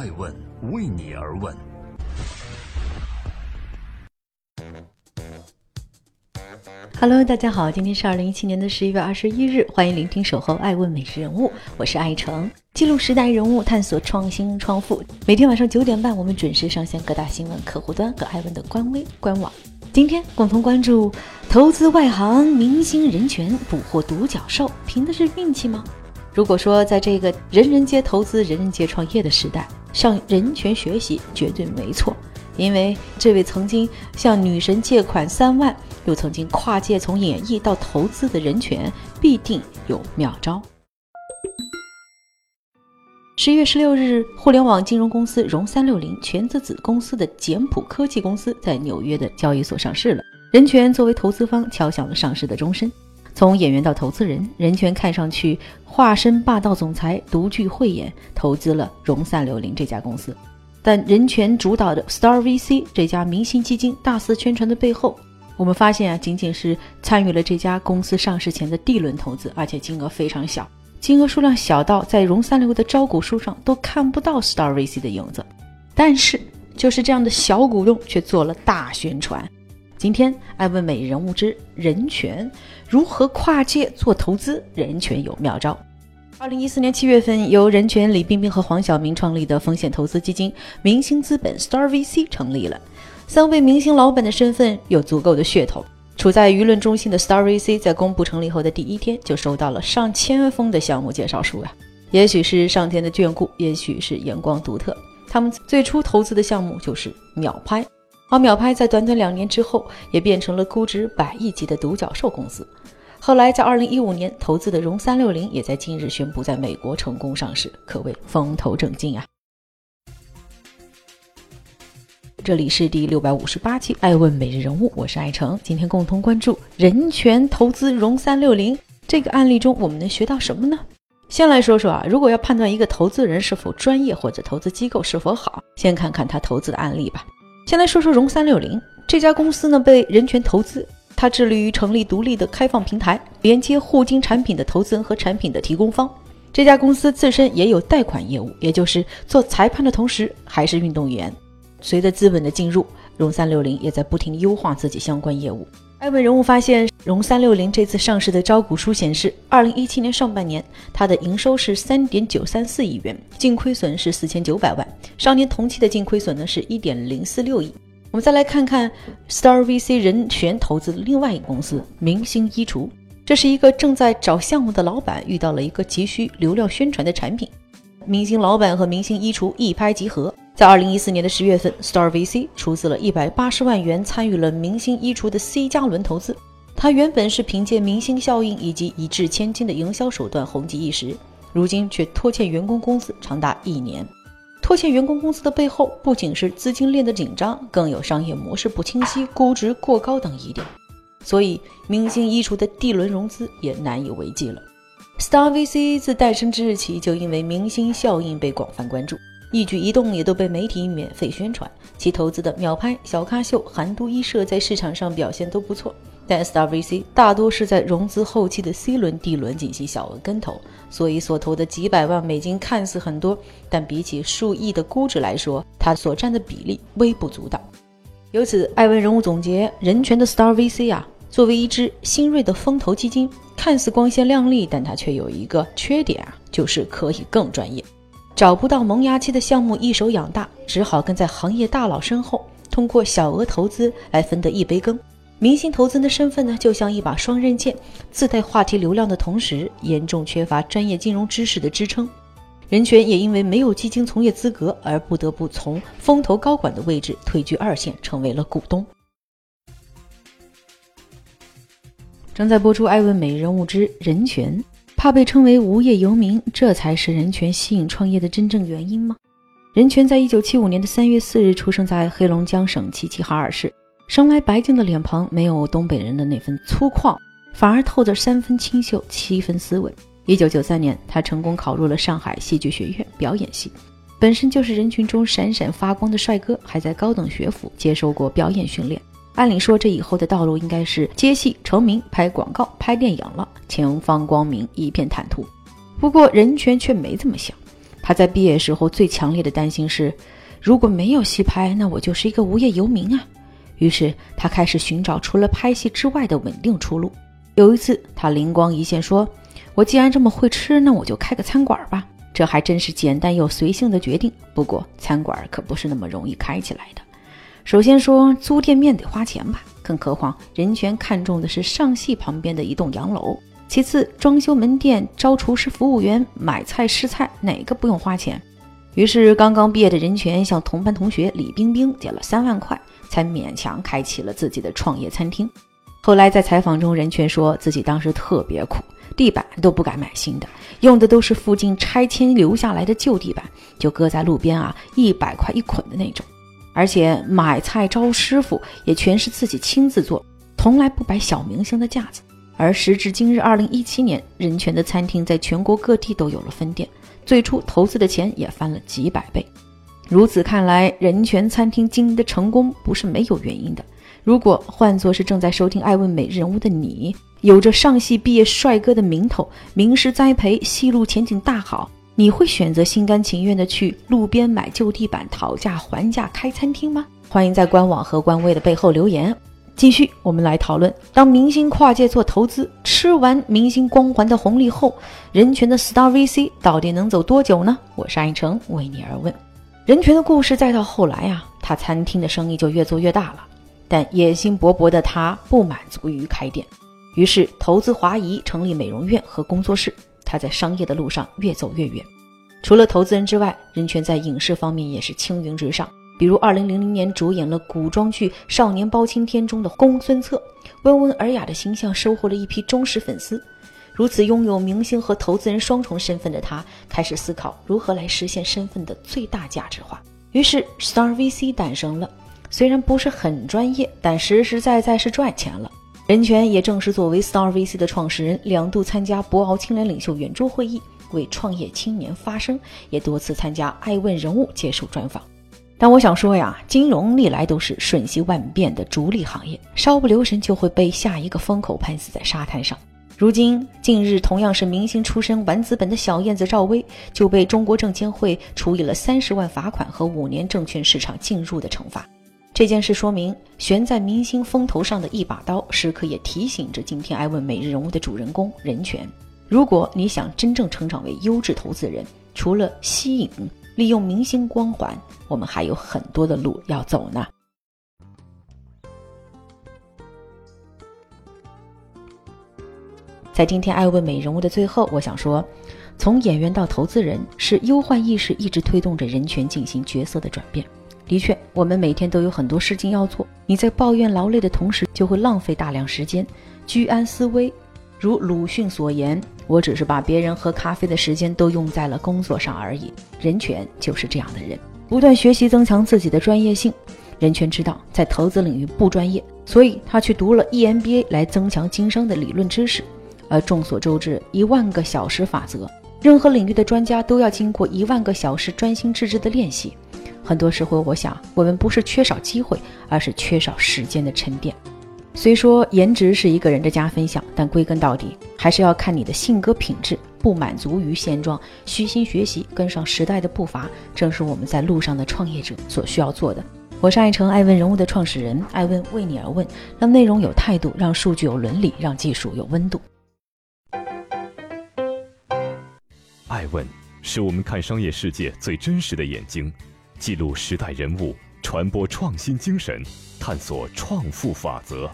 爱问为你而问。Hello，大家好，今天是二零一七年的十一月二十一日，欢迎聆听《守候爱问美食人物》，我是爱成，记录时代人物，探索创新创富。每天晚上九点半，我们准时上线各大新闻客户端和爱问的官微官网。今天共同关注投资外行明星人权捕获独角兽，凭的是运气吗？如果说在这个人人皆投资、人人皆创业的时代，向人权学习绝对没错，因为这位曾经向女神借款三万，又曾经跨界从演艺到投资的人权，必定有妙招。十一月十六日，互联网金融公司融三六零全资子公司的简谱科技公司在纽约的交易所上市了。人权作为投资方敲响了上市的钟声。从演员到投资人，任泉看上去化身霸道总裁，独具慧眼，投资了融三六零这家公司。但任泉主导的 Star VC 这家明星基金大肆宣传的背后，我们发现啊，仅仅是参与了这家公司上市前的 D 轮投资，而且金额非常小。金额数量小到在融三六的招股书上都看不到 Star VC 的影子，但是就是这样的小股东却做了大宣传。今天爱问美人物之人权如何跨界做投资，人权有妙招。二零一四年七月份，由人权李冰冰和黄晓明创立的风险投资基金明星资本 Star VC 成立了。三位明星老板的身份有足够的噱头。处在舆论中心的 Star VC 在公布成立后的第一天就收到了上千封的项目介绍书啊！也许是上天的眷顾，也许是眼光独特，他们最初投资的项目就是秒拍，而秒拍在短短两年之后也变成了估值百亿级的独角兽公司。后来在二零一五年投资的融三六零也在近日宣布在美国成功上市，可谓风头正劲啊！这里是第六百五十八期《爱问每日人物》，我是爱成。今天共同关注人权投资融三六零这个案例中，我们能学到什么呢？先来说说啊，如果要判断一个投资人是否专业或者投资机构是否好，先看看他投资的案例吧。先来说说融三六零这家公司呢，被人权投资，它致力于成立独立的开放平台，连接互金产品的投资人和产品的提供方。这家公司自身也有贷款业务，也就是做裁判的同时还是运动员。随着资本的进入，融三六零也在不停优化自己相关业务。艾问人物发现，融三六零这次上市的招股书显示，二零一七年上半年它的营收是三点九三四亿元，净亏损是四千九百万，上年同期的净亏损呢是一点零四六亿。我们再来看看 Star VC 人权投资的另外一个公司明星衣橱，这是一个正在找项目的老板遇到了一个急需流量宣传的产品，明星老板和明星衣橱一拍即合。在二零一四年的十月份，Star VC 出资了一百八十万元，参与了明星衣橱的 C 加轮投资。他原本是凭借明星效应以及一掷千金的营销手段红极一时，如今却拖欠员工工资长达一年。拖欠员工工资的背后，不仅是资金链的紧张，更有商业模式不清晰、估值过高等疑点。所以，明星衣橱的 D 轮融资也难以为继了。Star VC 自诞生之日起，就因为明星效应被广泛关注。一举一动也都被媒体免费宣传，其投资的秒拍、小咖秀、韩都衣舍在市场上表现都不错。但 Star VC 大多是在融资后期的 C 轮、D 轮进行小额跟投，所以所投的几百万美金看似很多，但比起数亿的估值来说，它所占的比例微不足道。由此，艾文人物总结：人权的 Star VC 啊，作为一支新锐的风投基金，看似光鲜亮丽，但它却有一个缺点啊，就是可以更专业。找不到萌芽期的项目一手养大，只好跟在行业大佬身后，通过小额投资来分得一杯羹。明星投资的身份呢，就像一把双刃剑，自带话题流量的同时，严重缺乏专业金融知识的支撑。人权也因为没有基金从业资格，而不得不从风投高管的位置退居二线，成为了股东。正在播出《艾问美人物之人权》。怕被称为无业游民，这才是任泉吸引创业的真正原因吗？任泉在一九七五年的三月四日出生在黑龙江省齐齐哈尔市，生来白净的脸庞没有东北人的那份粗犷，反而透着三分清秀，七分斯文。一九九三年，他成功考入了上海戏剧学院表演系，本身就是人群中闪闪发光的帅哥，还在高等学府接受过表演训练。按理说，这以后的道路应该是接戏成名、拍广告、拍电影了，前方光明，一片坦途。不过，任泉却没这么想。他在毕业时候最强烈的担心是，如果没有戏拍，那我就是一个无业游民啊。于是他开始寻找除了拍戏之外的稳定出路。有一次，他灵光一现，说：“我既然这么会吃，那我就开个餐馆吧。”这还真是简单又随性的决定。不过，餐馆可不是那么容易开起来的。首先说，租店面得花钱吧，更何况任泉看中的是上戏旁边的一栋洋楼。其次，装修门店、招厨师、服务员、买菜试菜，哪个不用花钱？于是，刚刚毕业的任泉向同班同学李冰冰借了三万块，才勉强开启了自己的创业餐厅。后来在采访中，任泉说自己当时特别苦，地板都不敢买新的，用的都是附近拆迁留下来的旧地板，就搁在路边啊，一百块一捆的那种。而且买菜招师傅也全是自己亲自做，从来不摆小明星的架子。而时至今日，二零一七年，任泉的餐厅在全国各地都有了分店，最初投资的钱也翻了几百倍。如此看来，任泉餐厅经营的成功不是没有原因的。如果换作是正在收听《爱问每日人物》的你，有着上戏毕业帅哥的名头，名师栽培，戏路前景大好，你会选择心甘情愿的去路边买旧地板，讨价还价开餐厅吗？欢迎在官网和官微的背后留言。继续，我们来讨论：当明星跨界做投资，吃完明星光环的红利后，人权的 Star VC 到底能走多久呢？我是安成，为你而问。人权的故事再到后来啊，他餐厅的生意就越做越大了。但野心勃勃的他不满足于开店，于是投资华谊，成立美容院和工作室。他在商业的路上越走越远。除了投资人之外，任泉在影视方面也是青云直上。比如，二零零零年主演了古装剧《少年包青天》中的公孙策，温文尔雅的形象收获了一批忠实粉丝。如此拥有明星和投资人双重身份的他，开始思考如何来实现身份的最大价值化。于是，Star VC 诞生了。虽然不是很专业，但实实在在是赚钱了。任泉也正是作为 Star VC 的创始人，两度参加博鳌青年领袖圆桌会议，为创业青年发声，也多次参加爱问人物接受专访。但我想说呀，金融历来都是瞬息万变的逐利行业，稍不留神就会被下一个风口拍死在沙滩上。如今，近日同样是明星出身玩资本的小燕子赵薇，就被中国证监会处以了三十万罚款和五年证券市场禁入的惩罚。这件事说明，悬在明星风头上的一把刀，时刻也提醒着今天爱问每日人物的主人公任泉。如果你想真正成长为优质投资人，除了吸引。利用明星光环，我们还有很多的路要走呢。在今天爱问美人物的最后，我想说，从演员到投资人，是忧患意识一直推动着人权进行角色的转变。的确，我们每天都有很多事情要做，你在抱怨劳累的同时，就会浪费大量时间居安思危。如鲁迅所言：“我只是把别人喝咖啡的时间都用在了工作上而已。”任泉就是这样的人，不断学习增强自己的专业性。任泉知道在投资领域不专业，所以他去读了 EMBA 来增强经商的理论知识。而众所周知，一万个小时法则，任何领域的专家都要经过一万个小时专心致志的练习。很多时候，我想我们不是缺少机会，而是缺少时间的沉淀。虽说颜值是一个人的加分项，但归根到底还是要看你的性格品质。不满足于现状，虚心学习，跟上时代的步伐，正是我们在路上的创业者所需要做的。我是爱成爱问人物的创始人，爱问为你而问，让内容有态度，让数据有伦理，让技术有温度。爱问是我们看商业世界最真实的眼睛，记录时代人物，传播创新精神，探索创富法则。